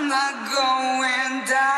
I'm not going down.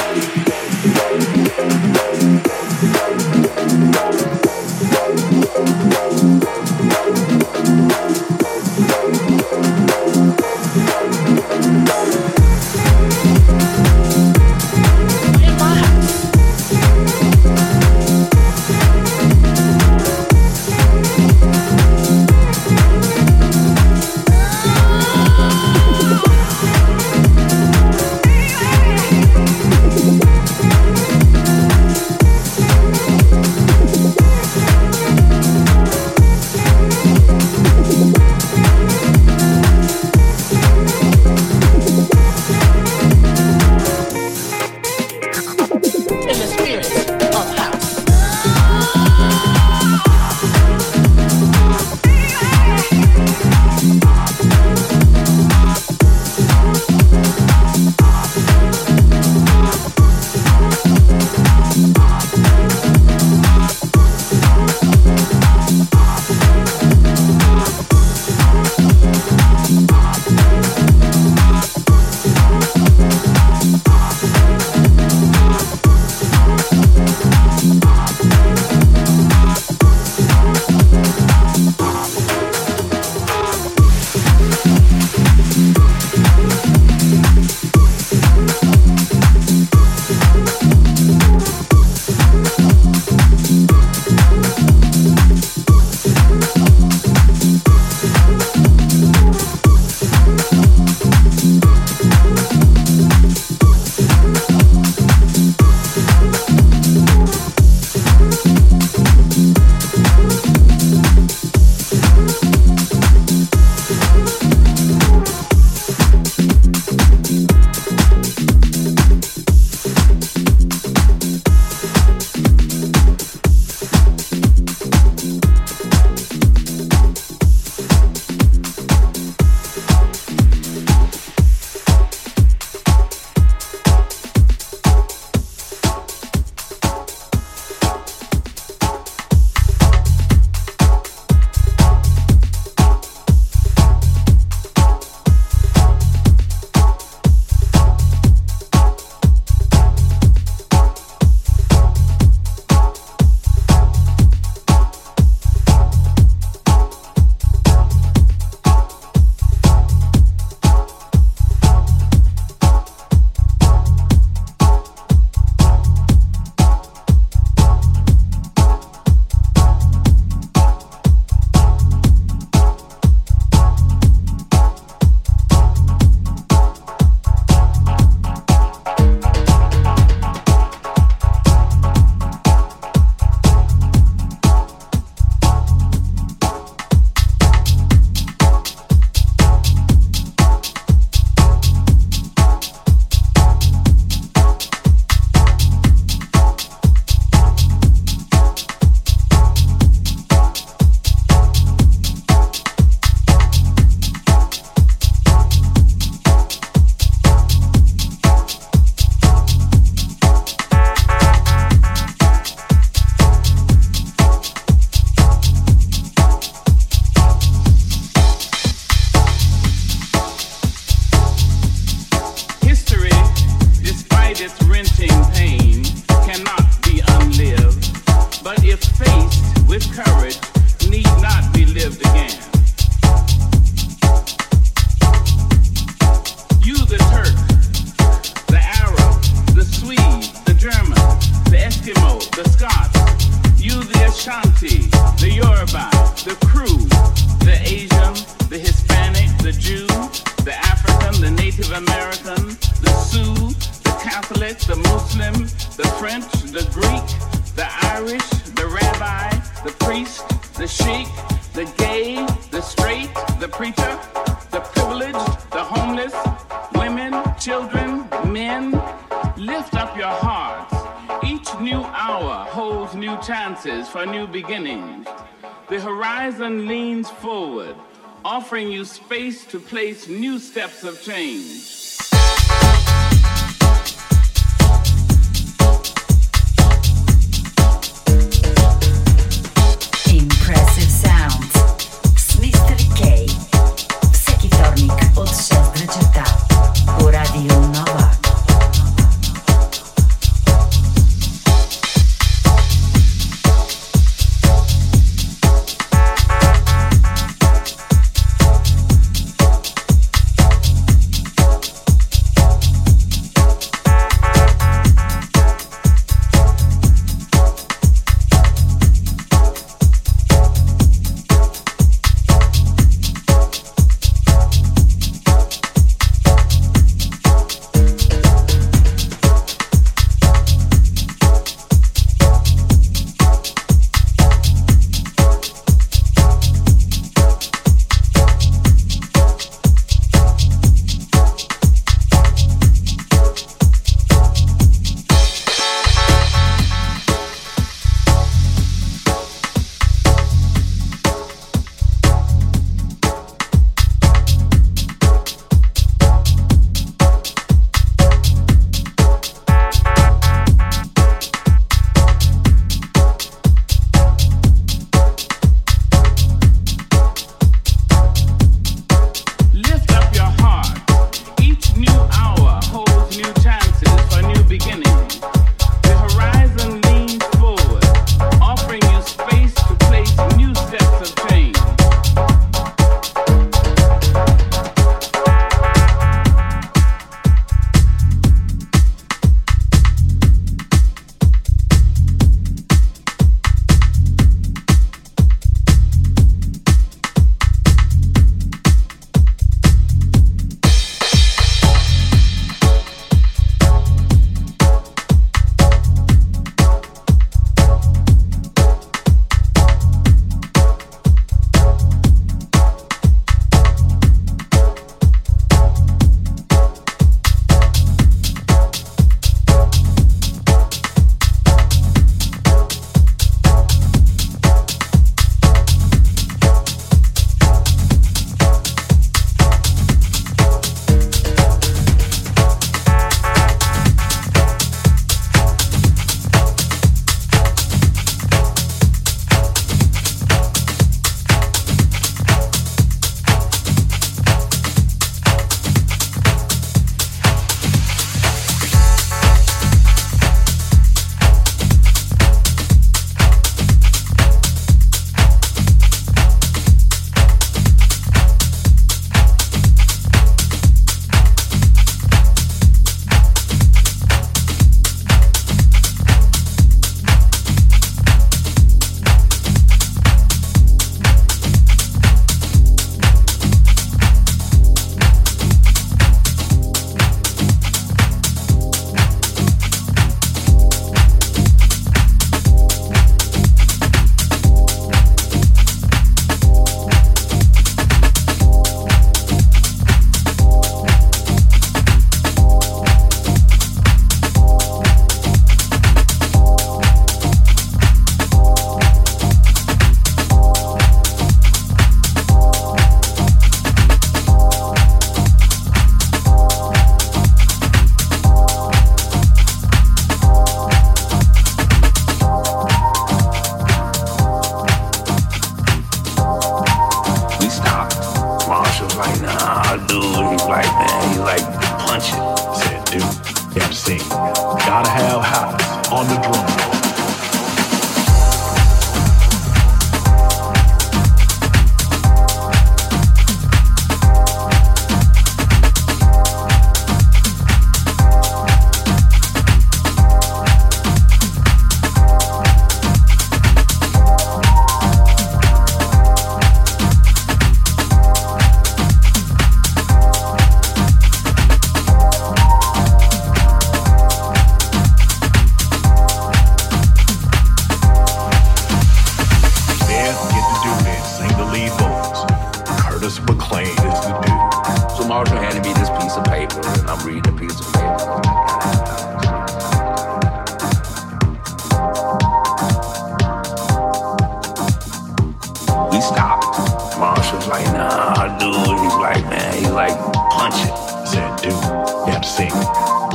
The horizon leans forward, offering you space to place new steps of change. Impressive sounds. Mr. K. Secchitornik.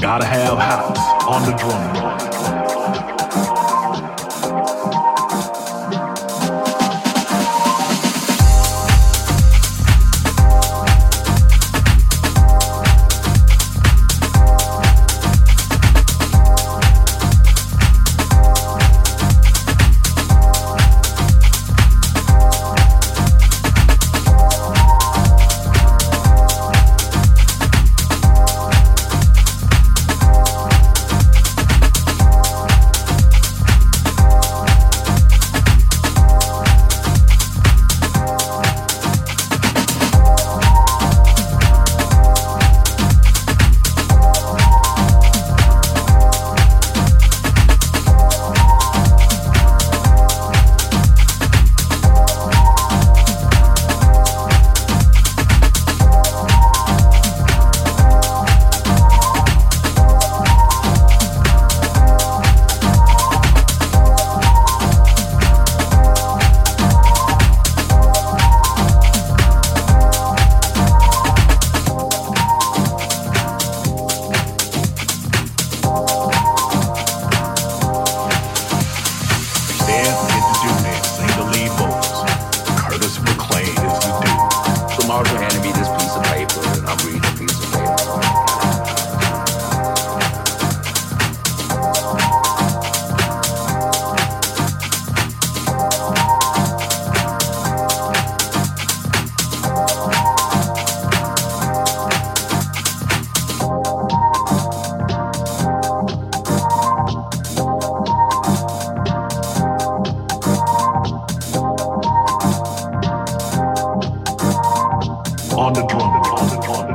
Gotta have house on the drum the drum.